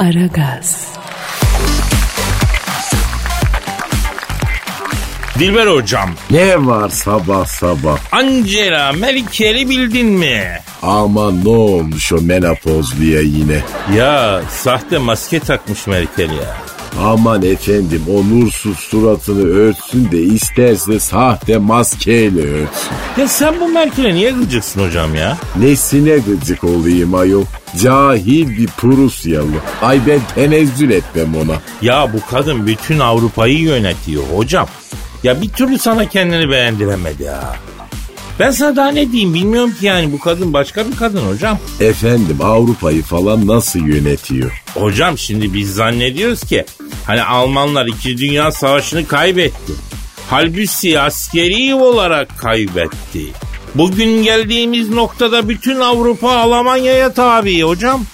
Aragaz, Dilber hocam, Ne var sabah sabah? Angela Merkel'i bildin mi? Aman ne olmuş o menopozluya yine? Ya sahte maske takmış Merkel ya. Aman efendim o nursuz suratını örtsün de isterse sahte maskeyle örtsün. Ya sen bu Merkel'e niye gıcıksın hocam ya? Nesine gıcık olayım ayol? Cahil bir Prusyalı. Ay ben tenezzül etmem ona. Ya bu kadın bütün Avrupa'yı yönetiyor hocam. Ya bir türlü sana kendini beğendiremedi ya. Ben sana daha ne diyeyim bilmiyorum ki yani bu kadın başka bir kadın hocam. Efendim Avrupa'yı falan nasıl yönetiyor? Hocam şimdi biz zannediyoruz ki hani Almanlar 2. Dünya Savaşı'nı kaybetti. Halbuki askeri olarak kaybetti. Bugün geldiğimiz noktada bütün Avrupa Almanya'ya tabi hocam.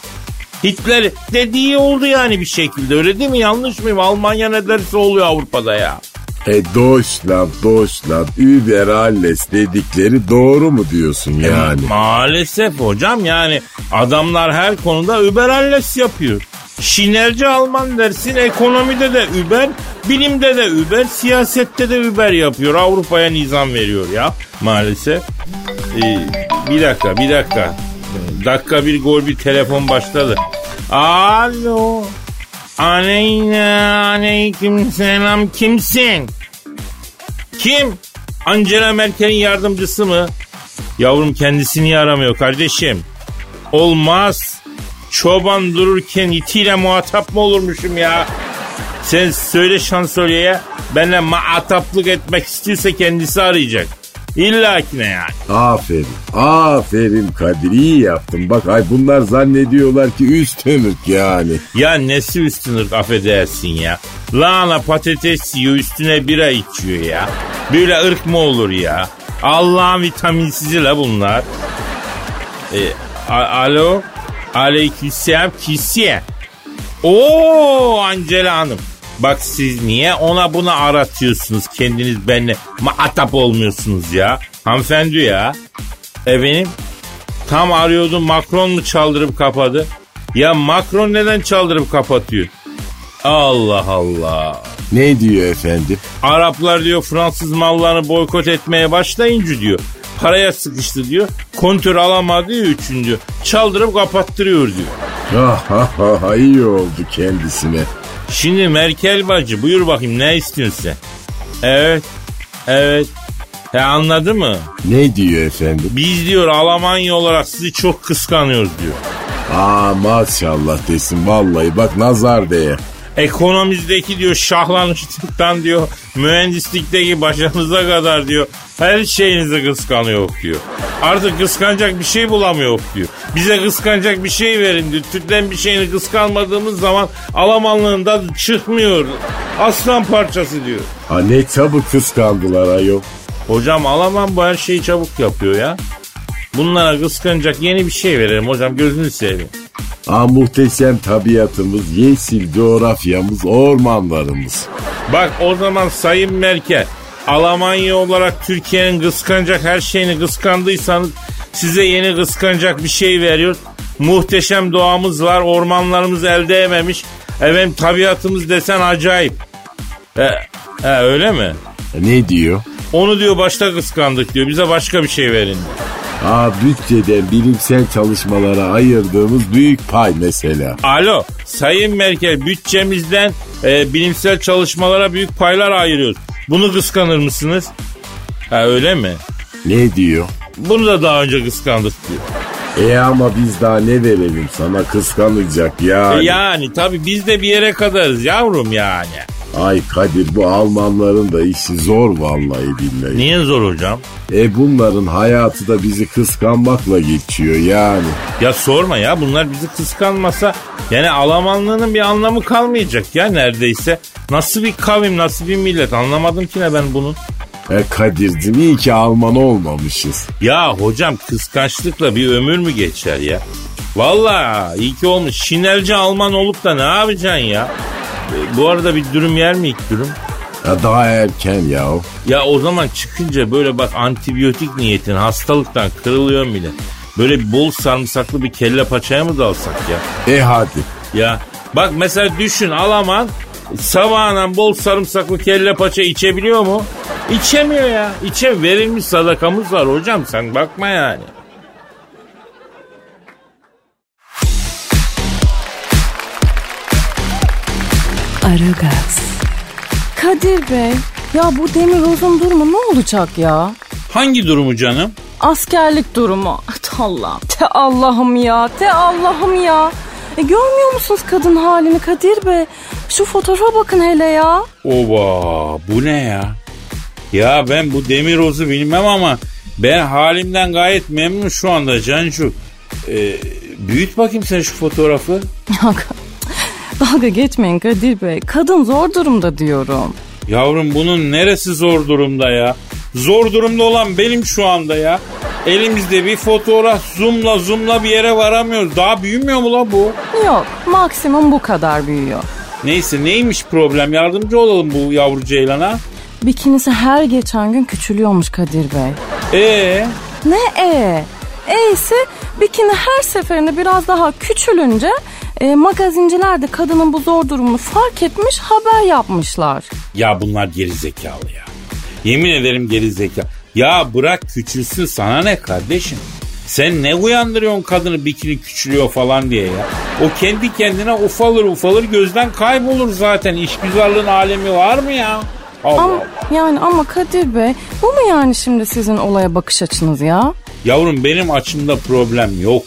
Hitler dediği oldu yani bir şekilde öyle değil mi? Yanlış mıyım? Almanya ne derse oluyor Avrupa'da ya. E Deutschland, Deutschland, über alles dedikleri doğru mu diyorsun yani? Maalesef hocam yani adamlar her konuda überalles yapıyor. Şinerci Alman dersin ekonomide de über, bilimde de über, siyasette de über yapıyor. Avrupa'ya nizam veriyor ya maalesef. Ee, bir dakika bir dakika. Dakika bir gol bir telefon başladı. Alo. Aleyna aleyküm selam kimsin? Kim? Angela Merkel'in yardımcısı mı? Yavrum kendisini aramıyor kardeşim? Olmaz. Çoban dururken itiyle muhatap mı olurmuşum ya? Sen söyle şansölyeye benimle muhataplık etmek istiyorsa kendisi arayacak. İlla ki ne yani. Aferin, aferin Kadir iyi yaptın. Bak ay bunlar zannediyorlar ki üstün ırk yani. Ya nesi üstün ırk affedersin ya. Lahana patates yiyor üstüne bira içiyor ya. Böyle ırk mı olur ya? Allah'ın vitaminsizi la bunlar. E, a- alo? Aleykümselam kisiye. Oo Angela Hanım. Bak siz niye ona bunu aratıyorsunuz kendiniz benimle muhatap olmuyorsunuz ya. Hanımefendi ya. Efendim? Tam arıyordum Macron mu çaldırıp kapadı? Ya Macron neden çaldırıp kapatıyor? Allah Allah. Ne diyor efendim? Araplar diyor Fransız mallarını boykot etmeye başlayınca diyor. Paraya sıkıştı diyor. Kontör alamadı diyor üçün diyor. Çaldırıp kapattırıyor diyor. Ah, ah, ah, iyi oldu kendisine. Şimdi Merkel bacı buyur bakayım ne istiyorsun sen? Evet. Evet. He anladı mı? Ne diyor efendim? Biz diyor Almanya olarak sizi çok kıskanıyoruz diyor. Aa maşallah desin vallahi bak nazar değer. Ekonomimizdeki diyor şahlanışlıktan diyor mühendislikteki başarınıza kadar diyor her şeyinizi kıskanıyor diyor. Artık kıskanacak bir şey bulamıyor diyor. Bize kıskanacak bir şey verin diyor. Türk'ten bir şeyini kıskanmadığımız zaman Almanlığın tadı çıkmıyor. Aslan parçası diyor. Ha ne çabuk kıskandılar ayol. Hocam Alman bu her şeyi çabuk yapıyor ya. Bunlara kıskanacak yeni bir şey verelim hocam gözünü seveyim. Aa muhteşem tabiatımız, yeşil coğrafyamız, ormanlarımız. Bak o zaman Sayın Merkel Almanya olarak Türkiye'nin kıskanacak her şeyini kıskandıysanız size yeni kıskanacak bir şey veriyor. Muhteşem doğamız var ormanlarımız elde ememiş. Efendim tabiatımız desen acayip. E, e, öyle mi? Ne diyor? Onu diyor başta kıskandık diyor bize başka bir şey verin. Aa bütçeden bilimsel çalışmalara ayırdığımız büyük pay mesela. Alo Sayın Merkel bütçemizden e, bilimsel çalışmalara büyük paylar ayırıyoruz. Bunu kıskanır mısınız? Ha öyle mi? Ne diyor? Bunu da daha önce kıskandık diyor. E ama biz daha ne verelim sana kıskanacak yani. E yani tabii biz de bir yere kadarız yavrum yani. Ay Kadir bu Almanların da işi zor vallahi billahi. Niye zor hocam? E bunların hayatı da bizi kıskanmakla geçiyor yani. Ya sorma ya bunlar bizi kıskanmasa yani Almanlığının bir anlamı kalmayacak ya neredeyse. Nasıl bir kavim nasıl bir millet anlamadım ki ne ben bunu. E Kadir'cim iyi ki Alman olmamışız. Ya hocam kıskançlıkla bir ömür mü geçer ya? Vallahi iyi ki olmuş. Şinelci Alman olup da ne yapacaksın ya? E, Bu arada bir dürüm yer mi ilk dürüm? Ya daha erken ya. Ya o zaman çıkınca böyle bak antibiyotik niyetin hastalıktan kırılıyor bile. Böyle bol sarımsaklı bir kelle paçaya mı dalsak ya? E hadi. Ya Bak mesela düşün Alaman sabahına bol sarımsaklı kelle paça içebiliyor mu? İçemiyor ya. İçe verilmiş sadakamız var hocam sen bakma yani. Aragaz. Kadir Bey, ya bu Demir Roz'un durumu ne olacak ya? Hangi durumu canım? Askerlik durumu. Te Allah'ım, te Allah'ım ya, te Allah'ım ya. E görmüyor musunuz kadın halini Kadir Bey? Şu fotoğrafa bakın hele ya. Oba bu ne ya? Ya ben bu demir ozu bilmem ama ben halimden gayet memnun şu anda Cancu. Ee, büyüt bakayım sen şu fotoğrafı. Dalga geçmeyin Kadir Bey. Kadın zor durumda diyorum. Yavrum bunun neresi zor durumda ya? Zor durumda olan benim şu anda ya. Elimizde bir fotoğraf zoomla zoomla bir yere varamıyoruz. Daha büyümüyor mu la bu? Yok maksimum bu kadar büyüyor. Neyse neymiş problem yardımcı olalım bu yavru ceylana. Bikinisi her geçen gün küçülüyormuş Kadir Bey. Ee Ne e? E ise bikini her seferinde biraz daha küçülünce e, magazinciler de kadının bu zor durumunu fark etmiş haber yapmışlar. ya bunlar geri zekalı ya. Yemin ederim geri zeka. Ya bırak küçülsün sana ne kardeşim? Sen ne uyandırıyorsun kadını bikini küçülüyor falan diye ya. O kendi kendine ufalır ufalır gözden kaybolur zaten. İşgüzarlığın alemi var mı ya? Allah Ama, Allah. yani ama Kadir Bey bu mu yani şimdi sizin olaya bakış açınız ya? Yavrum benim açımda problem yok.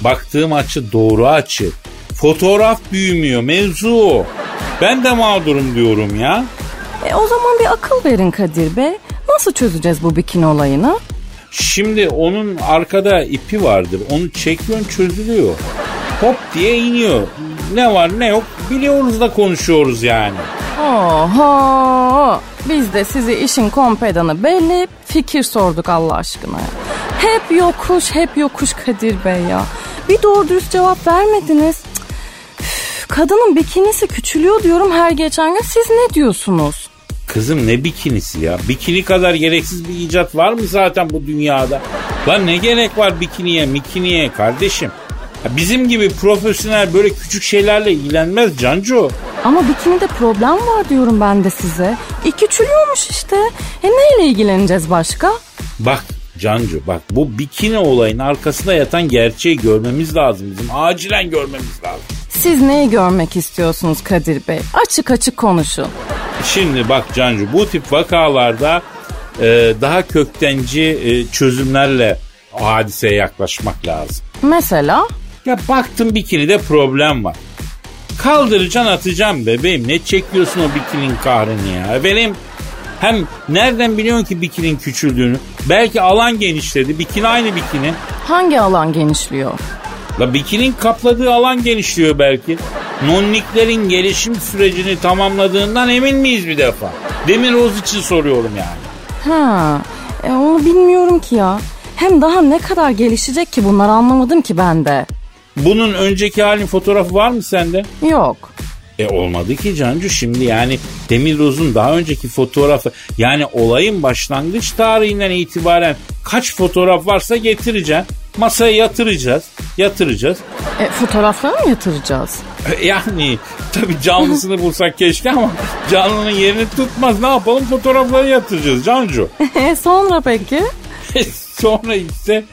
Baktığım açı doğru açı. Fotoğraf büyümüyor mevzu o. Ben de mağdurum diyorum ya. E, o zaman bir akıl verin Kadir Bey. Nasıl çözeceğiz bu bikini olayını? Şimdi onun arkada ipi vardır. Onu çekiyorsun çözülüyor. Hop diye iniyor. Ne var ne yok biliyoruz da konuşuyoruz yani. Oho! Biz de sizi işin kompedanı belli fikir sorduk Allah aşkına. ya. Hep yokuş, hep yokuş Kadir Bey ya. Bir doğru dürüst cevap vermediniz. Kadının bikinisi küçülüyor diyorum her geçen gün. Siz ne diyorsunuz? Kızım ne bikinisi ya? Bikini kadar gereksiz bir icat var mı zaten bu dünyada? Lan ne gerek var bikiniye mikiniye kardeşim? Ya bizim gibi profesyonel böyle küçük şeylerle ilgilenmez Cancu. Ama bikinide problem var diyorum ben de size. E küçülüyormuş işte. E neyle ilgileneceğiz başka? Bak Cancu bak bu bikini olayın arkasında yatan gerçeği görmemiz lazım bizim. Acilen görmemiz lazım. Siz neyi görmek istiyorsunuz Kadir Bey? Açık açık konuşun. Şimdi bak Cancu bu tip vakalarda e, daha köktenci e, çözümlerle o hadiseye yaklaşmak lazım. Mesela? Ya baktım bikinide problem var. Kaldıracaksın atacaksın bebeğim. Ne çekiyorsun o bikinin kahrını ya? Benim hem nereden biliyorsun ki bikinin küçüldüğünü? Belki alan genişledi. Bikini aynı bikini. Hangi alan genişliyor? La bikinin kapladığı alan genişliyor belki. Nonniklerin gelişim sürecini tamamladığından emin miyiz bir defa? Demir Roz için soruyorum yani. Ha, e, onu bilmiyorum ki ya. Hem daha ne kadar gelişecek ki bunları anlamadım ki ben de. Bunun önceki halin fotoğrafı var mı sende? Yok. E olmadı ki Cancu şimdi yani Demir Roz'un daha önceki fotoğrafı yani olayın başlangıç tarihinden itibaren kaç fotoğraf varsa getireceksin. Masaya yatıracağız. Yatıracağız. E, fotoğrafları mı yatıracağız? E, Yani tabii canlısını bulsak keşke ama canlının yerini tutmaz. Ne yapalım fotoğrafları yatıracağız Cancu. E, sonra peki? Sonra işte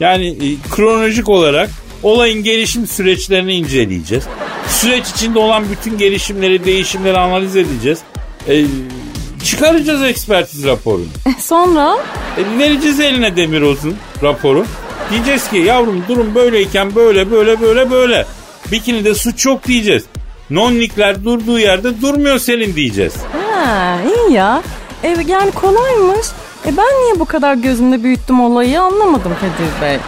yani e, kronolojik olarak olayın gelişim süreçlerini inceleyeceğiz. Süreç içinde olan bütün gelişimleri, değişimleri analiz edeceğiz. E, çıkaracağız ekspertiz raporunu. E, sonra? E, vereceğiz eline Demiroz'un raporu. Diyeceğiz ki yavrum durum böyleyken böyle böyle böyle böyle. Bikini'de suç yok diyeceğiz. Nonnikler durduğu yerde durmuyor Selin diyeceğiz. Ha, iyi ya. E, yani kolaymış. E, ben niye bu kadar gözümde büyüttüm olayı anlamadım Kadir Bey.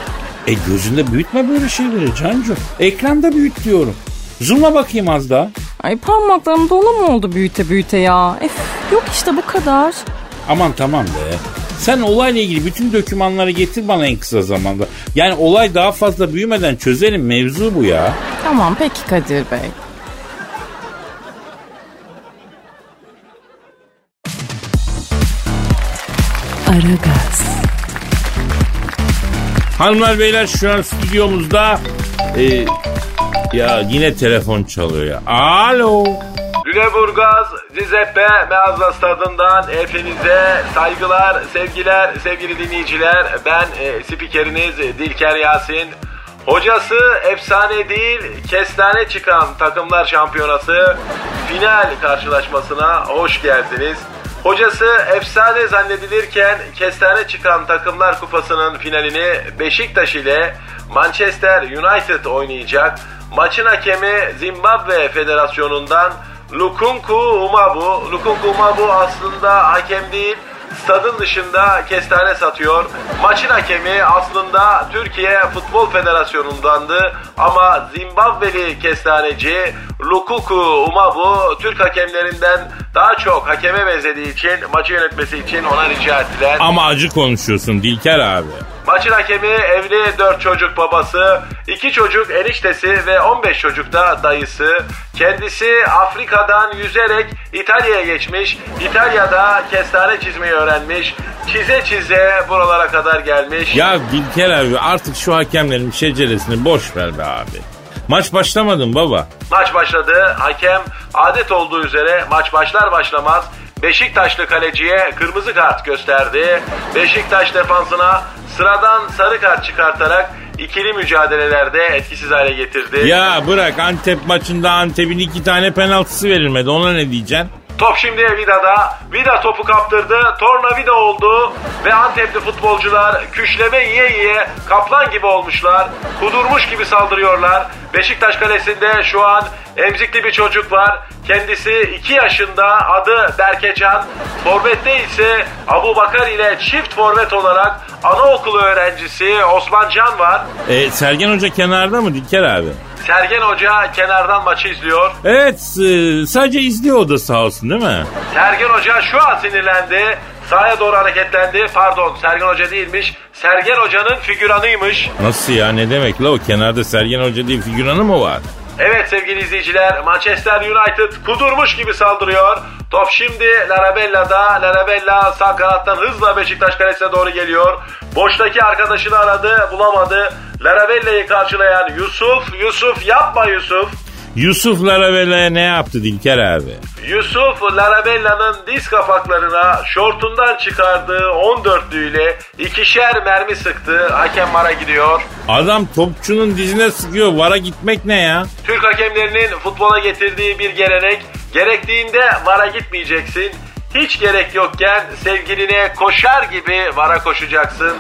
E gözünde büyütme böyle şeyleri Cancu. Ekranda büyüt diyorum. Zoom'a bakayım az daha. Ay parmaklarım dolu mu oldu büyüte büyüte ya? Ef, yok işte bu kadar. Aman tamam be. Sen olayla ilgili bütün dokümanları getir bana en kısa zamanda. Yani olay daha fazla büyümeden çözelim mevzu bu ya. Tamam peki Kadir Bey. Aragaz. Hanımlar beyler şu an stüdyomuzda e, Ya yine telefon çalıyor ya. Alo. Lüleburgaz, Giuseppe Meazza stadından hepinize saygılar, sevgiler, sevgili dinleyiciler. Ben e, spikeriniz Dilker Yasin. Hocası efsane değil, kestane çıkan takımlar şampiyonası final karşılaşmasına hoş geldiniz. Hocası efsane zannedilirken kestane çıkan takımlar kupasının finalini Beşiktaş ile Manchester United oynayacak. Maçın hakemi Zimbabwe Federasyonu'ndan Lukunku Umabu. Lukunku Umabu aslında hakem değil, stadın dışında kestane satıyor. Maçın hakemi aslında Türkiye Futbol Federasyonu'ndandı ama Zimbabweli kestaneci Lukuku Umabu Türk hakemlerinden daha çok hakeme benzediği için maçı yönetmesi için ona rica ettiler. Ama acı konuşuyorsun Dilker abi. Maçın hakemi evli 4 çocuk babası, 2 çocuk eniştesi ve 15 çocuk da dayısı. Kendisi Afrika'dan yüzerek İtalya'ya geçmiş. İtalya'da kestane çizmeyi öğrenmiş. Çize çize buralara kadar gelmiş. Ya Dilker abi artık şu hakemlerin şeceresini boş ver be abi. Maç başlamadı mı baba? Maç başladı. Hakem adet olduğu üzere maç başlar başlamaz Beşiktaşlı kaleciye kırmızı kart gösterdi. Beşiktaş defansına sıradan sarı kart çıkartarak ikili mücadelelerde etkisiz hale getirdi. Ya bırak Antep maçında Antep'in iki tane penaltısı verilmedi. Ona ne diyeceksin? Top şimdi Vida'da. Vida topu kaptırdı. Torna Vida oldu. Ve Antepli futbolcular küşleme yiye yiye kaplan gibi olmuşlar. Kudurmuş gibi saldırıyorlar. Beşiktaş kalesinde şu an emzikli bir çocuk var. Kendisi 2 yaşında adı Berkecan. Forvet'te ise Abu Bakar ile çift forvet olarak anaokulu öğrencisi Osman Can var. E, Sergen Hoca kenarda mı Dilker abi? Sergen Hoca kenardan maçı izliyor. Evet e, sadece izliyor o da sağ olsun değil mi? Sergen Hoca şu an sinirlendi. Sağa doğru hareketlendi. Pardon Sergen Hoca değilmiş. Sergen Hoca'nın figüranıymış. Nasıl ya ne demek la o kenarda Sergen Hoca diye figüranı mı var? Evet sevgili izleyiciler Manchester United kudurmuş gibi saldırıyor. Top şimdi Larabella'da. Larabella sağ kanattan hızla Beşiktaş kalesine doğru geliyor. Boştaki arkadaşını aradı bulamadı. Larabella'yı karşılayan Yusuf. Yusuf yapma Yusuf. Yusuf Larabella'ya ne yaptı Dilker abi? Yusuf Larabella'nın diz kapaklarına şortundan çıkardığı 14'lüyle ikişer mermi sıktı. Hakem vara gidiyor. Adam topçunun dizine sıkıyor. Vara gitmek ne ya? Türk hakemlerinin futbola getirdiği bir gelenek. Gerektiğinde vara gitmeyeceksin. Hiç gerek yokken sevgiline koşar gibi vara koşacaksın.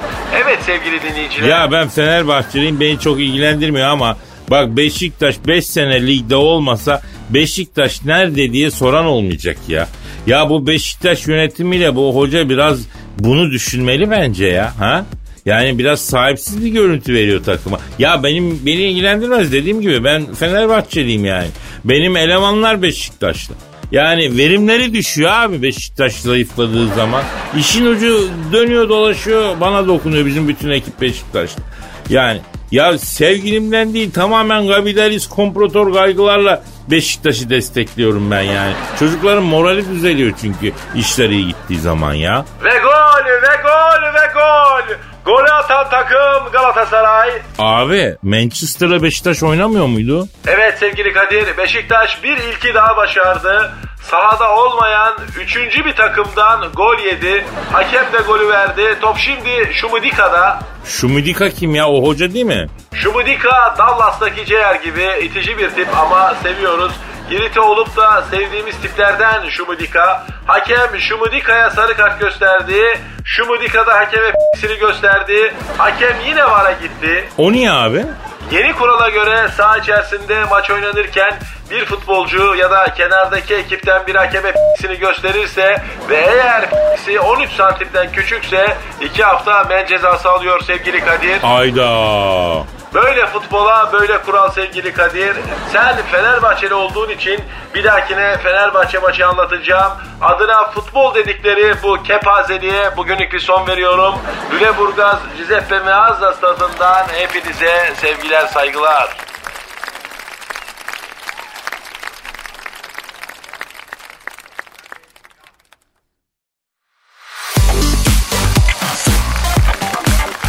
Evet sevgili dinleyiciler. Ya ben Fenerbahçeliyim beni çok ilgilendirmiyor ama bak Beşiktaş 5 sene ligde olmasa Beşiktaş nerede diye soran olmayacak ya. Ya bu Beşiktaş yönetimiyle bu hoca biraz bunu düşünmeli bence ya. Ha? Yani biraz sahipsiz bir görüntü veriyor takıma. Ya benim beni ilgilendirmez dediğim gibi ben Fenerbahçeliyim yani. Benim elemanlar Beşiktaşlı. Yani verimleri düşüyor abi Beşiktaş zayıfladığı zaman. İşin ucu dönüyor dolaşıyor bana dokunuyor bizim bütün ekip Beşiktaşlı. Yani ya sevgilimden değil tamamen kapitalist komprotor kaygılarla Beşiktaş'ı destekliyorum ben yani. Çocukların morali düzeliyor çünkü işler iyi gittiği zaman ya. Ve gol ve gol ve gol. Golü atan takım Galatasaray. Abi Manchester'la Beşiktaş oynamıyor muydu? Evet sevgili Kadir Beşiktaş bir ilki daha başardı. Sahada olmayan üçüncü bir takımdan gol yedi. Hakem de golü verdi. Top şimdi Şumudika'da. Şumidika kim ya o hoca değil mi? Şumudika Dallas'taki Ceyer gibi itici bir tip ama seviyoruz. İrite olup da sevdiğimiz tiplerden Şumudika. Hakem Şumudika'ya sarı kart gösterdi. Şumudika da hakeme p***sini gösterdi. Hakem yine VAR'a gitti. O niye abi? Yeni kurala göre saha içerisinde maç oynanırken bir futbolcu ya da kenardaki ekipten bir hakeme p***sini gösterirse ve eğer p***si 13 santimden küçükse 2 hafta men cezası alıyor sevgili Kadir. Ayda. Böyle futbola böyle kural sevgili Kadir. Sen Fenerbahçeli olduğun için bir dahakine Fenerbahçe maçı anlatacağım. Adına futbol dedikleri bu kepazeliğe bugünlük bir son veriyorum. Lüleburgaz Giuseppe Meazza stadından hepinize sevgiler saygılar.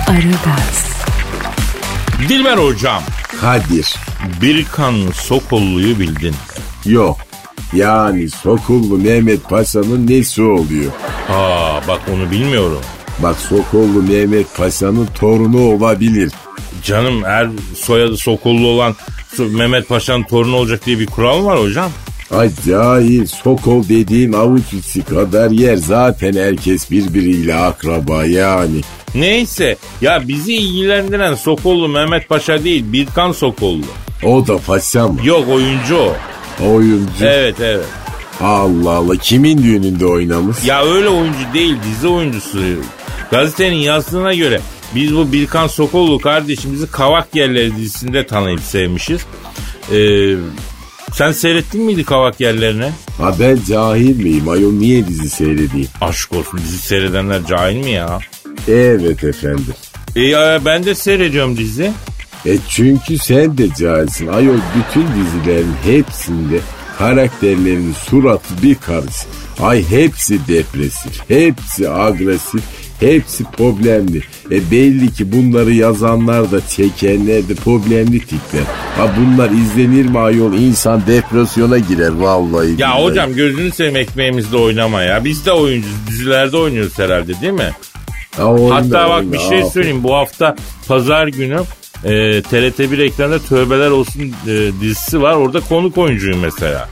Aragaz, Dilber hocam. Kadir Bir kanlı Sokollu'yu bildin. Yok. Yani Sokullu Mehmet Paşa'nın nesi oluyor? Aa bak onu bilmiyorum. Bak Sokullu Mehmet Paşa'nın torunu olabilir. Canım her soyadı Sokollu olan Mehmet Paşa'nın torunu olacak diye bir kural mı var hocam? Ay cahil Sokol dediğin avuç içi kadar yer zaten herkes birbiriyle akraba yani. Neyse ya bizi ilgilendiren Sokollu Mehmet Paşa değil Birkan Sokollu. O da paşa mı? Yok oyuncu o. Oyuncu. Evet evet. Allah Allah kimin düğününde oynamış? Ya öyle oyuncu değil dizi oyuncusu. Gazetenin yazdığına göre biz bu Birkan Sokollu kardeşimizi Kavak Yerleri dizisinde tanıyıp sevmişiz. Ee, sen seyrettin miydi Kavak Yerlerini? Ha ben cahil miyim? Ayol niye dizi seyredeyim? Aşk olsun dizi seyredenler cahil mi ya? Evet efendim. E, ya ben de seyrediyorum dizi. E çünkü sen de cahilsin. Ayol bütün dizilerin hepsinde karakterlerin suratı bir karış. Ay hepsi depresif, hepsi agresif, hepsi problemli. E belli ki bunları yazanlar da çekenler de problemli tipler. Ha bunlar izlenir mi ayol? İnsan depresyona girer vallahi. Ya billahi. hocam gözünü seveyim ekmeğimizde oynama ya. Biz de oyuncuyuz. Dizilerde oynuyoruz herhalde değil mi? Hatta bak bir şey söyleyeyim. Bu hafta pazar günü e, TRT1 ekranında Tövbeler Olsun e, dizisi var. Orada konuk oyuncuyum mesela.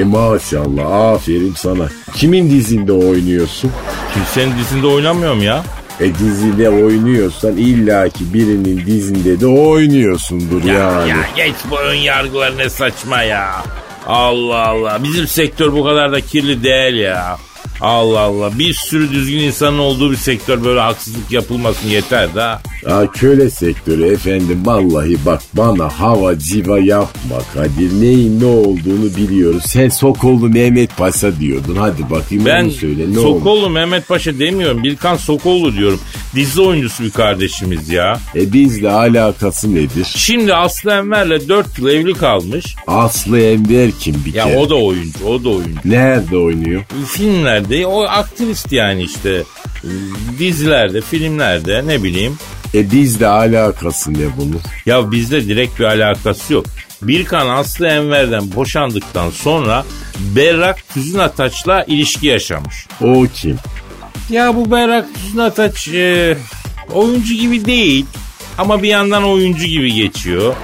E maşallah aferin sana. Kimin dizinde oynuyorsun? Kimsenin dizinde oynamıyorum ya. E dizide oynuyorsan illaki birinin dizinde de oynuyorsundur Ya, yani. ya geç bu ön yargılar ne saçma ya. Allah Allah. Bizim sektör bu kadar da kirli değil ya. Allah Allah. Bir sürü düzgün insanın olduğu bir sektör böyle haksızlık yapılmasın yeter da. Ha köle sektörü efendim vallahi bak bana hava civa yapma Kadir. Neyin ne olduğunu biliyoruz. Sen Sokollu Mehmet Paşa diyordun. Hadi bakayım Ben onu söyle ne? Sokollu Mehmet Paşa demiyorum. Bilkan Sokollu diyorum. Dizi oyuncusu bir kardeşimiz ya. E bizle alakası nedir? Şimdi Aslı Enver'le 4 yıl evli kalmış. Aslı Enver kim bir Ya kere? o da oyuncu, o da oyuncu. Nerede oynuyor? Filmlerde o aktivist yani işte. Dizilerde, filmlerde ne bileyim. E bizle alakası ne bunun? Ya bizde direkt bir alakası yok. Birkan Aslı Enver'den boşandıktan sonra Berrak Tüzün Ataç'la ilişki yaşamış. O kim? Ya bu Berrak Tüzün Ataç e, oyuncu gibi değil ama bir yandan oyuncu gibi geçiyor.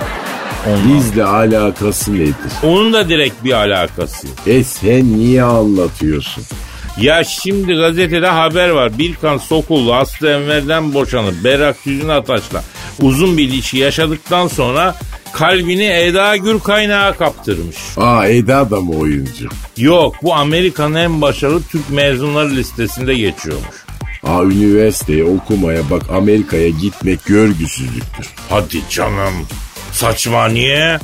Ondan. Bizle alakası nedir? Onun da direkt bir alakası. E sen niye anlatıyorsun? Ya şimdi gazetede haber var. Birkan Sokullu Aslı Enver'den boşanıp Berrak Tüzün Ataç'la uzun bir ilişki yaşadıktan sonra kalbini Eda Gül kaynağa kaptırmış. Aa Eda da mı oyuncu? Yok bu Amerika'nın en başarılı Türk mezunları listesinde geçiyormuş. Aa üniversiteye okumaya bak Amerika'ya gitmek görgüsüzlüktür. Hadi canım. Saçma niye?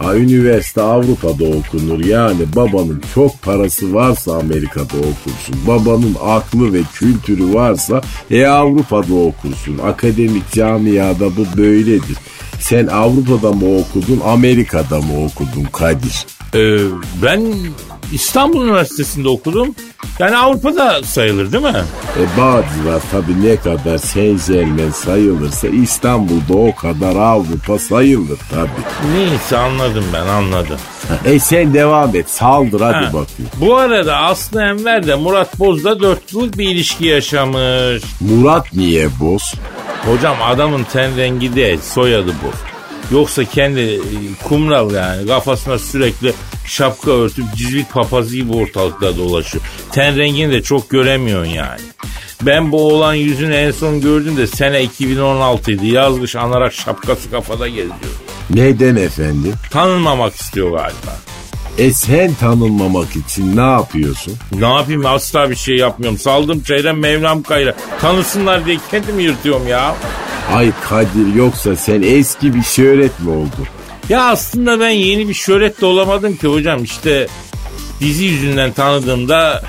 Aa üniversite Avrupa'da okunur yani babanın çok parası varsa Amerika'da okursun. Babanın aklı ve kültürü varsa e Avrupa'da okursun. Akademik camiada bu böyledir. Sen Avrupa'da mı okudun Amerika'da mı okudun Kadir? Ee, ben İstanbul Üniversitesi'nde okudum. Yani Avrupa'da sayılır değil mi? E Bağcılar tabi ne kadar Saint Germain sayılırsa İstanbul'da o kadar Avrupa sayılır tabi. Neyse anladım ben anladım. E sen devam et saldır hadi Ha. bakayım. Bu arada Aslı Enver de Murat Boz'da 4 yıllık bir ilişki yaşamış. Murat niye boz? Hocam adamın ten rengi değil soyadı bu. Yoksa kendi e, kumral yani kafasına sürekli şapka örtüp cizvit papazı gibi ortalıkta dolaşıyor. Ten rengini de çok göremiyorsun yani. Ben bu oğlan yüzünü en son gördüm de sene 2016 idi. Yazgış anarak şapkası kafada geziyor. Neden efendim? Tanınmamak istiyor galiba. E sen tanınmamak için ne yapıyorsun? Ne yapayım asla bir şey yapmıyorum. Saldım çeyrem Mevlam kayra. Tanısınlar diye kendimi yırtıyorum ya. Ay Kadir yoksa sen eski bir şöhret mi oldun? Ya aslında ben yeni bir şöhret de olamadım ki hocam. İşte dizi yüzünden tanıdığımda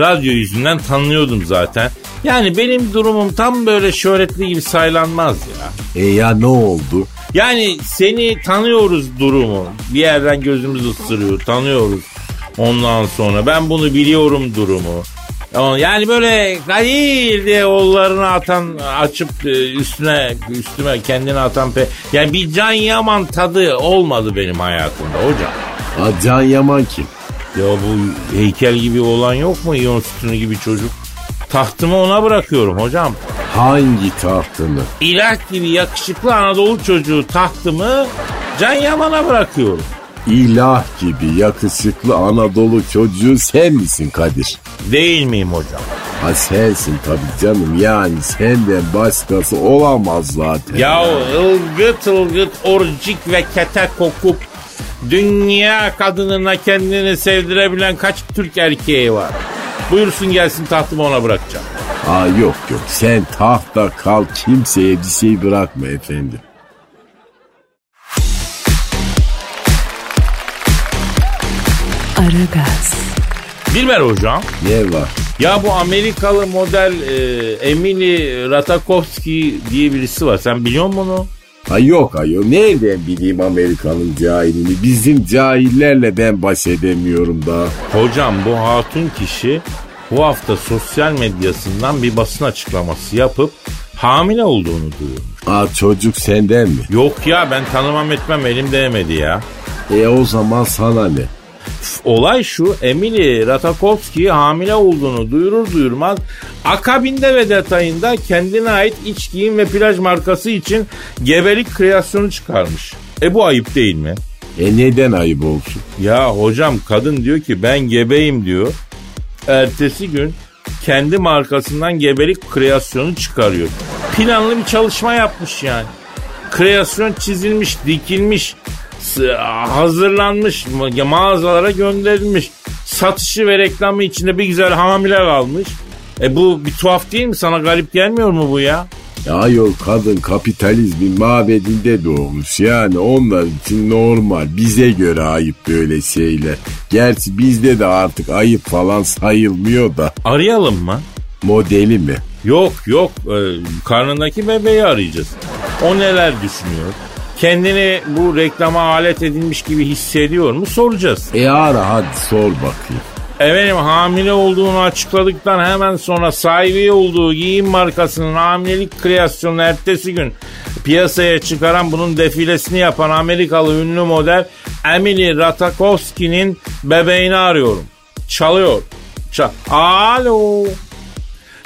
radyo yüzünden tanıyordum zaten. Yani benim durumum tam böyle şöhretli gibi saylanmaz ya. E ya ne oldu? Yani seni tanıyoruz durumu. Bir yerden gözümüz ısırıyor tanıyoruz. Ondan sonra ben bunu biliyorum durumu. Yani böyle Kadir diye oğullarını atan açıp e, üstüne üstüme kendini atan pe yani bir Can Yaman tadı olmadı benim hayatımda hocam. Ha, Can Yaman kim? Ya bu heykel gibi olan yok mu iyon sütunu gibi çocuk? Tahtımı ona bırakıyorum hocam. Hangi tahtını? İlah gibi yakışıklı Anadolu çocuğu tahtımı Can Yaman'a bırakıyorum. İlah gibi yakışıklı Anadolu çocuğu sen misin Kadir? Değil miyim hocam? Ha sensin tabii canım yani senden başkası olamaz zaten. Ya ılgıt ılgıt orcik ve kete kokup dünya kadınına kendini sevdirebilen kaç Türk erkeği var? Buyursun gelsin tahtımı ona bırakacağım. Aa yok yok sen tahta kal kimseye bir şey bırakma efendim. Aragaz, Dilber hocam. Ne var? Ya bu Amerikalı model e, Emily Ratajkowski diye birisi var. Sen biliyor musun onu? Ha yok ayol nereden bileyim Amerika'nın cahilini bizim cahillerle ben baş edemiyorum daha. Hocam bu hatun kişi bu hafta sosyal medyasından bir basın açıklaması yapıp hamile olduğunu duyurmuş. Aa çocuk senden mi? Yok ya ben tanımam etmem elim değmedi ya. E o zaman sana ne? Olay şu Emily Ratajkowski hamile olduğunu duyurur duyurmaz akabinde ve detayında kendine ait iç giyim ve plaj markası için gebelik kreasyonu çıkarmış. E bu ayıp değil mi? E neden ayıp olsun? Ya hocam kadın diyor ki ben gebeyim diyor. Ertesi gün kendi markasından gebelik kreasyonu çıkarıyor. Planlı bir çalışma yapmış yani. Kreasyon çizilmiş, dikilmiş, hazırlanmış, ma- mağazalara gönderilmiş. Satışı ve reklamı içinde bir güzel hamile kalmış. E bu bir tuhaf değil mi? Sana garip gelmiyor mu bu ya? Ya yol kadın kapitalizmin mabedinde doğmuş yani onlar için normal bize göre ayıp böyle şeyler. Gerçi bizde de artık ayıp falan sayılmıyor da Arayalım mı? modeli mi? Yok yok Ee, karnındaki bebeği arayacağız. O neler düşünüyor? Kendini bu reklama alet edilmiş gibi hissediyor mu soracağız. E ara hadi sor bakayım. Efendim hamile olduğunu açıkladıktan hemen sonra sahibi olduğu giyim markasının hamilelik kreasyonunu ertesi gün piyasaya çıkaran bunun defilesini yapan Amerikalı ünlü model Emily Ratajkowski'nin bebeğini arıyorum. Çalıyor. Çal Alo.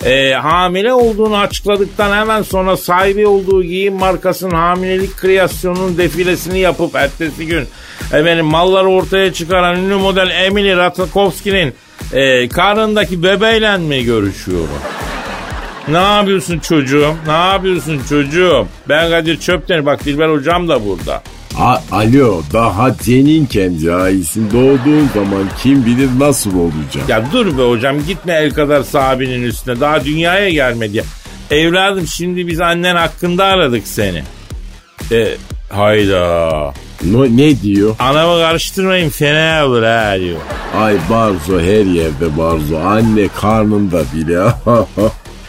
Ee, hamile olduğunu açıkladıktan hemen sonra sahibi olduğu giyim markasının hamilelik kreasyonunun defilesini yapıp ertesi gün efendim malları ortaya çıkaran ünlü model Emily Ratajkowski'nin e, karnındaki bebeğiyle mi görüşüyorum? Ne yapıyorsun çocuğum? Ne yapıyorsun çocuğum? Ben Kadir Çöpten. Bak Dilber hocam da burada. A- Alo daha ceninken cahilsin doğduğun zaman kim bilir nasıl olacak. Ya dur be hocam gitme el kadar sahabinin üstüne. Daha dünyaya gelmedi. Evladım şimdi biz annen hakkında aradık seni. E, hayda. No, ne diyor? Anamı karıştırmayın fena olur ha diyor. Ay Barzo her yerde Barzo anne karnında bile.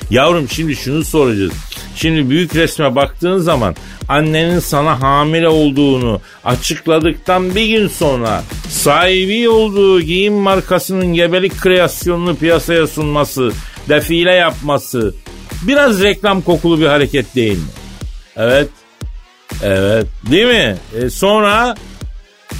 Yavrum şimdi şunu soracağız. Şimdi büyük resme baktığın zaman annenin sana hamile olduğunu açıkladıktan bir gün sonra sahibi olduğu giyim markasının gebelik kreasyonunu piyasaya sunması, defile yapması biraz reklam kokulu bir hareket değil mi? Evet. Evet. Değil mi? E sonra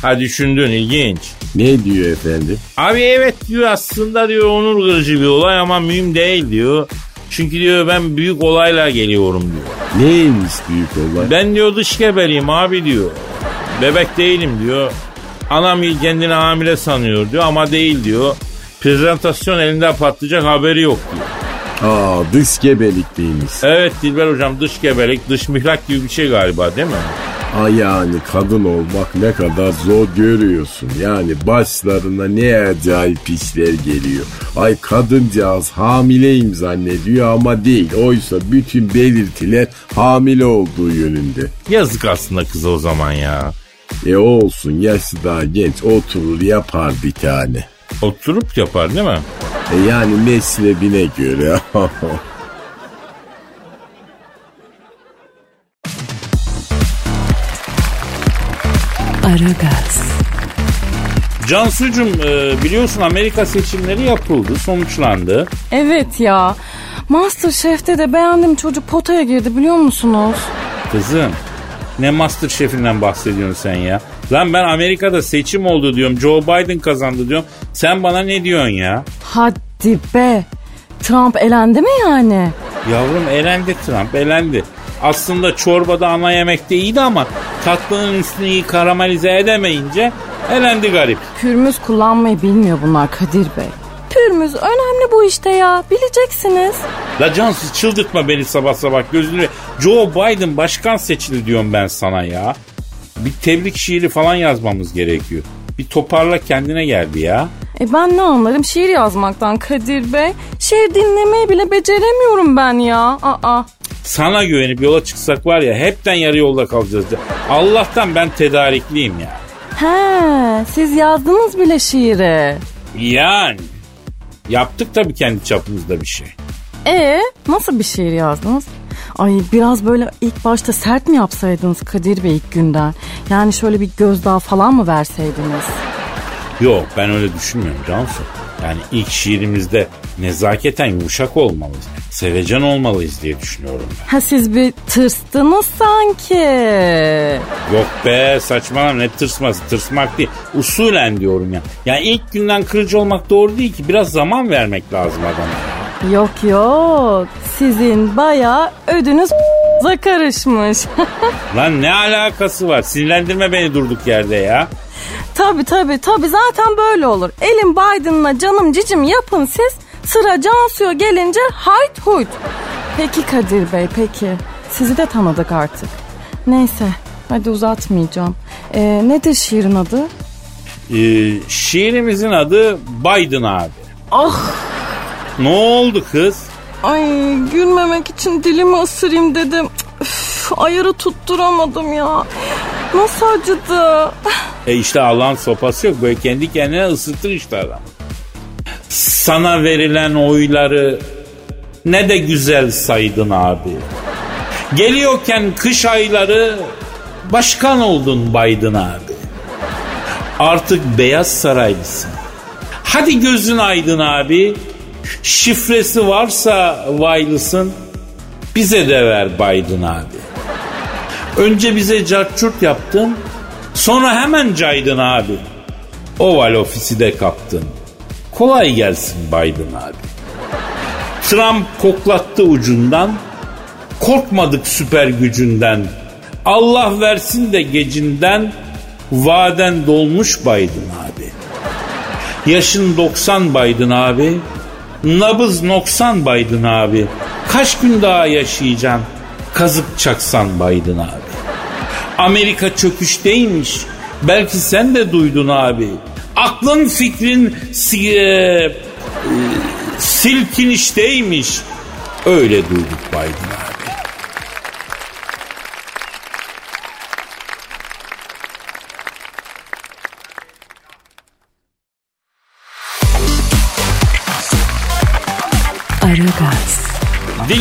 ha düşündün ilginç. ne diyor efendim? Abi evet diyor aslında diyor onur kırıcı bir olay ama mühim değil diyor. Çünkü diyor ben büyük olayla geliyorum diyor. Neymiş büyük olay? Ben diyor dış gebeliyim abi diyor. Bebek değilim diyor. Anam kendini hamile sanıyor diyor ama değil diyor. Prezentasyon elinde patlayacak haberi yok diyor. Aa dış gebelikliymiş. Evet Dilber hocam dış gebelik dış mihrak gibi bir şey galiba değil mi? Ay yani kadın olmak ne kadar zor görüyorsun. Yani başlarına ne acayip işler geliyor. Ay kadıncağız hamileyim zannediyor ama değil. Oysa bütün belirtiler hamile olduğu yönünde. Yazık aslında kıza o zaman ya. E olsun yaşı daha genç oturur yapar bir tane. Oturup yapar değil mi? E yani meslebine göre. Aragaz, Cansucuğum e, biliyorsun Amerika seçimleri yapıldı, sonuçlandı. Evet ya. Masterchef'te de beğendim çocuk potaya girdi biliyor musunuz? Kızım ne Master Şefinden bahsediyorsun sen ya? Lan ben Amerika'da seçim oldu diyorum. Joe Biden kazandı diyorum. Sen bana ne diyorsun ya? Hadi be. Trump elendi mi yani? Yavrum elendi Trump elendi. Aslında çorbada ana yemekte iyiydi ama tatlının üstünü iyi karamelize edemeyince elendi garip. Pürmüz kullanmayı bilmiyor bunlar Kadir Bey. Pürmüz önemli bu işte ya. Bileceksiniz. La Cansız çıldırtma beni sabah sabah gözünü. Joe Biden başkan seçildi diyorum ben sana ya. Bir tebrik şiiri falan yazmamız gerekiyor. Bir toparla kendine geldi ya. E ben ne anlarım şiir yazmaktan Kadir Bey. Şiir dinlemeyi bile beceremiyorum ben ya. Aa. Sana güvenip yola çıksak var ya hepten yarı yolda kalacağız. Allah'tan ben tedarikliyim ya. He, siz yazdınız bile şiiri. Yani. Yaptık tabii kendi çapımızda bir şey. E nasıl bir şiir yazdınız? Ay biraz böyle ilk başta sert mi yapsaydınız Kadir Bey ilk günden? Yani şöyle bir gözdağı falan mı verseydiniz? Yok ben öyle düşünmüyorum Cansu. Yani ilk şiirimizde nezaketen yumuşak olmalıyız. Sevecen olmalıyız diye düşünüyorum ben. Ha siz bir tırstınız sanki. Yok be saçmalama ne tırsması tırsmak değil. Usulen diyorum ya. Yani ilk günden kırıcı olmak doğru değil ki. Biraz zaman vermek lazım adama. Yok yok. Sizin bayağı ödünüz karışmış. Lan ne alakası var? Sinirlendirme beni durduk yerde ya. tabi tabi tabi zaten böyle olur. Elim Biden'la canım cicim yapın siz. Sıra Cansu'ya gelince hayt huyt. Peki Kadir Bey peki. Sizi de tanıdık artık. Neyse hadi uzatmayacağım. Ee, nedir şiirin adı? Ee, şiirimizin adı Biden abi. Ah Ne oldu kız? ay gülmemek için dilimi ısırayım dedim. Üf, ayarı tutturamadım ya. Nasıl acıdı? E işte Allah'ın sopası yok. Böyle kendi kendine ısıtır işte adam. Sana verilen oyları ne de güzel saydın abi. Geliyorken kış ayları başkan oldun Biden abi. Artık Beyaz Saraylısın. Hadi gözün aydın abi. Şifresi varsa vaylısın. Bize de ver Biden abi. Önce bize carçurt yaptın. Sonra hemen caydın abi. Oval ofisi de kaptın. Kolay gelsin Biden abi. Trump koklattı ucundan. Korkmadık süper gücünden. Allah versin de gecinden. Vaden dolmuş Biden abi. Yaşın 90 Biden abi. Nabız 90 Biden abi. Kaç gün daha yaşayacaksın? Kazık çaksan Biden abi. Amerika çöküşteymiş. Belki sen de duydun abi. Aklın fikrin si- e, e, silkinişteymiş. Öyle duyduk Biden abi.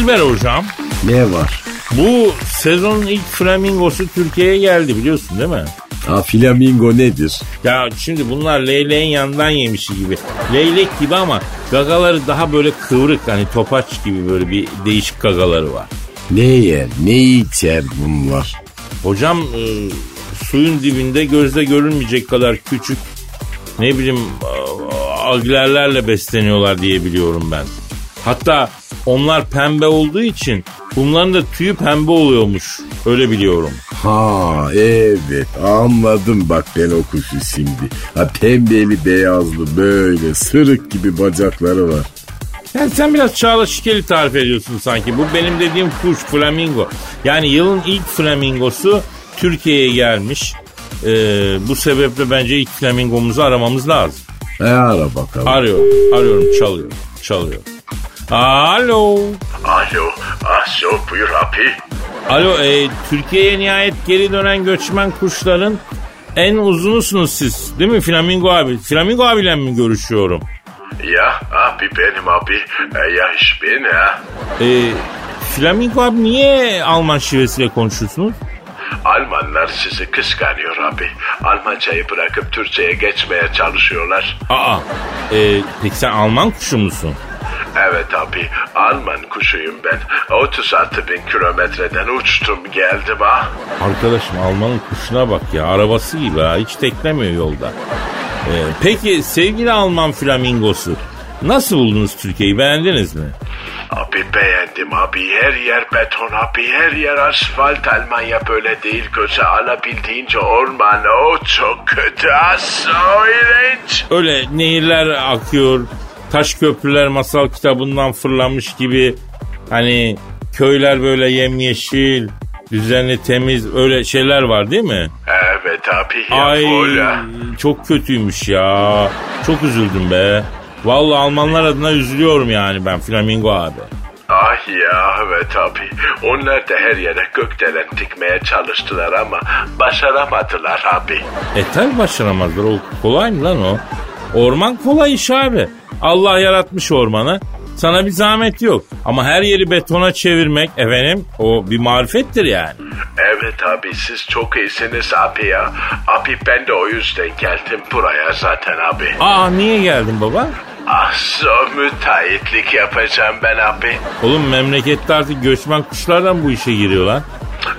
Dilber hocam Ne var? bu sezonun ilk flamingosu Türkiye'ye geldi biliyorsun değil mi? Ha flamingo nedir? Ya şimdi bunlar leyleğin yanından yemişi gibi. Leylek gibi ama gagaları daha böyle kıvrık hani topaç gibi böyle bir değişik gagaları var. Ne yer, ne içer bunlar? Hocam e, suyun dibinde gözle görünmeyecek kadar küçük ne bileyim e, aglerlerle besleniyorlar diye biliyorum ben. Hatta onlar pembe olduğu için bunların da tüyü pembe oluyormuş. Öyle biliyorum. Ha evet anladım bak ben o kuşu şimdi. Ha pembeli beyazlı böyle sırık gibi bacakları var. Yani sen biraz Çağla Şikel'i tarif ediyorsun sanki. Bu benim dediğim kuş flamingo. Yani yılın ilk flamingosu Türkiye'ye gelmiş. Ee, bu sebeple bence ilk flamingomuzu aramamız lazım. E ara bakalım. Arıyorum, arıyorum, çalıyor, çalıyor. Alo. Alo, alo buyur abi. Alo, e, Türkiye'ye nihayet geri dönen göçmen kuşların en uzunusunuz siz. Değil mi Flamingo abi? Flamingo abiyle mi görüşüyorum? Ya abi benim abi. E, ya iş ben ya. E, Flamingo abi niye Alman şivesiyle konuşuyorsunuz? Almanlar sizi kıskanıyor abi. Almancayı bırakıp Türkçe'ye geçmeye çalışıyorlar. Aa, e, peki sen Alman kuşu musun? Evet abi Alman kuşuyum ben. 36 bin kilometreden uçtum geldim ha. Arkadaşım Alman'ın kuşuna bak ya. Arabası gibi ha. Hiç teklemiyor yolda. E, peki sevgili Alman flamingosu nasıl buldunuz Türkiye'yi? Beğendiniz mi? Abi beğendim abi. Her yer beton abi. Her yer asfalt. Almanya böyle değil. Göze alabildiğince orman o çok kötü. İğrenç. Öyle nehirler akıyor, taş köprüler masal kitabından fırlamış gibi hani köyler böyle yemyeşil, düzenli temiz öyle şeyler var değil mi? Evet abi ya Ay böyle. çok kötüymüş ya. Çok üzüldüm be. Vallahi Almanlar adına üzülüyorum yani ben Flamingo abi. Ah ya evet abi. Onlar da her yere gökdelen dikmeye çalıştılar ama başaramadılar abi. E tabi başaramazlar. O kolay mı lan o? Orman kolay iş abi. Allah yaratmış ormanı. Sana bir zahmet yok. Ama her yeri betona çevirmek efendim o bir marifettir yani. Evet abi siz çok iyisiniz abi ya. Abi ben de o yüzden geldim buraya zaten abi. Aa niye geldin baba? Ah so müteahhitlik yapacağım ben abi. Oğlum memlekette artık göçmen kuşlardan bu işe giriyor lan.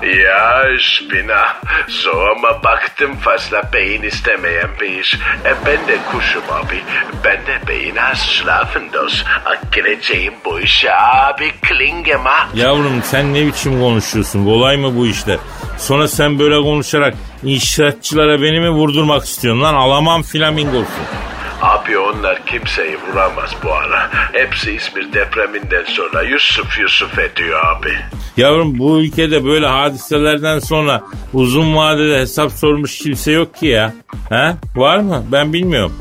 Bin ah, so ama baktım fazla beyin istemeyen bir iş. E ben de kuşum abi. Ben de beyin az schlafen dos. Ah, Gireceğim bu işe abi klingem ha. Yavrum sen ne biçim konuşuyorsun? Kolay mı bu işler? Sonra sen böyle konuşarak inşaatçılara beni mi vurdurmak istiyorsun lan? Alamam flamingosu. Abi onlar kimseyi vuramaz bu ara. Hepsi İzmir depreminden sonra Yusuf Yusuf ediyor abi. Yavrum bu ülkede böyle hadiselerden sonra uzun vadede hesap sormuş kimse yok ki ya. He? Var mı? Ben bilmiyorum.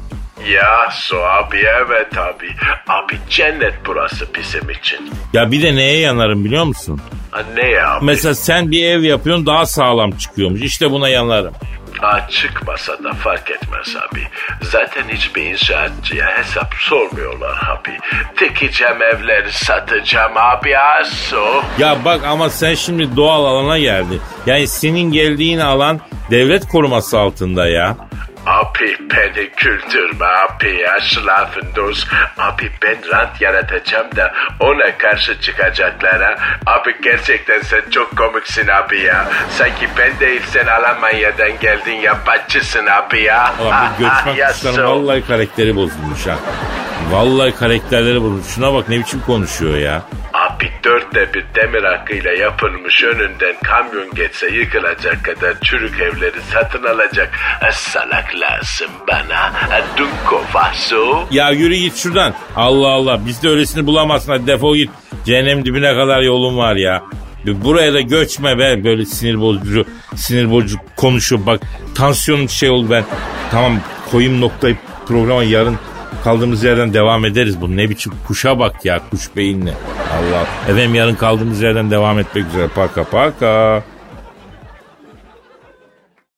Ya so abi evet abi. Abi cennet burası bizim için. Ya bir de neye yanarım biliyor musun? Ne ya abi? Mesela sen bir ev yapıyorsun daha sağlam çıkıyormuş. İşte buna yanarım. Ha, çıkmasa da fark etmez abi. Zaten hiçbir inşaatçıya hesap sormuyorlar abi. Dikeceğim evleri satacağım abi aso. Ya bak ama sen şimdi doğal alana geldin. Yani senin geldiğin alan devlet koruması altında ya. Abi beni güldürme abi ya schlafendos. Abi ben rant yaratacağım da ona karşı çıkacaklar ha. Abi gerçekten sen çok komiksin abi ya. Sanki ben değil sen Almanya'dan geldin yabancısın abi ya. Ulan bu göçmen ya kuşların so. vallahi karakteri bozulmuş ha. Vallahi karakterleri bozulmuş. Şuna bak ne biçim konuşuyor ya. Abi dörtte bir demir hakkıyla yapılmış önünden kamyon geçse yıkılacak kadar çürük evleri satın alacak e, salak lazım bana. E, Dunko vaso. Ya yürü git şuradan. Allah Allah biz de öylesini bulamazsın. Hadi defol git. Cehennem dibine kadar yolun var ya. Buraya da göçme be böyle sinir bozucu sinir bozucu konuşuyor bak tansiyonum şey oldu ben tamam koyayım noktayı programa yarın kaldığımız yerden devam ederiz. Bu ne biçim kuşa bak ya kuş beyinle. Allah. Efendim yarın kaldığımız yerden devam etmek üzere. Paka paka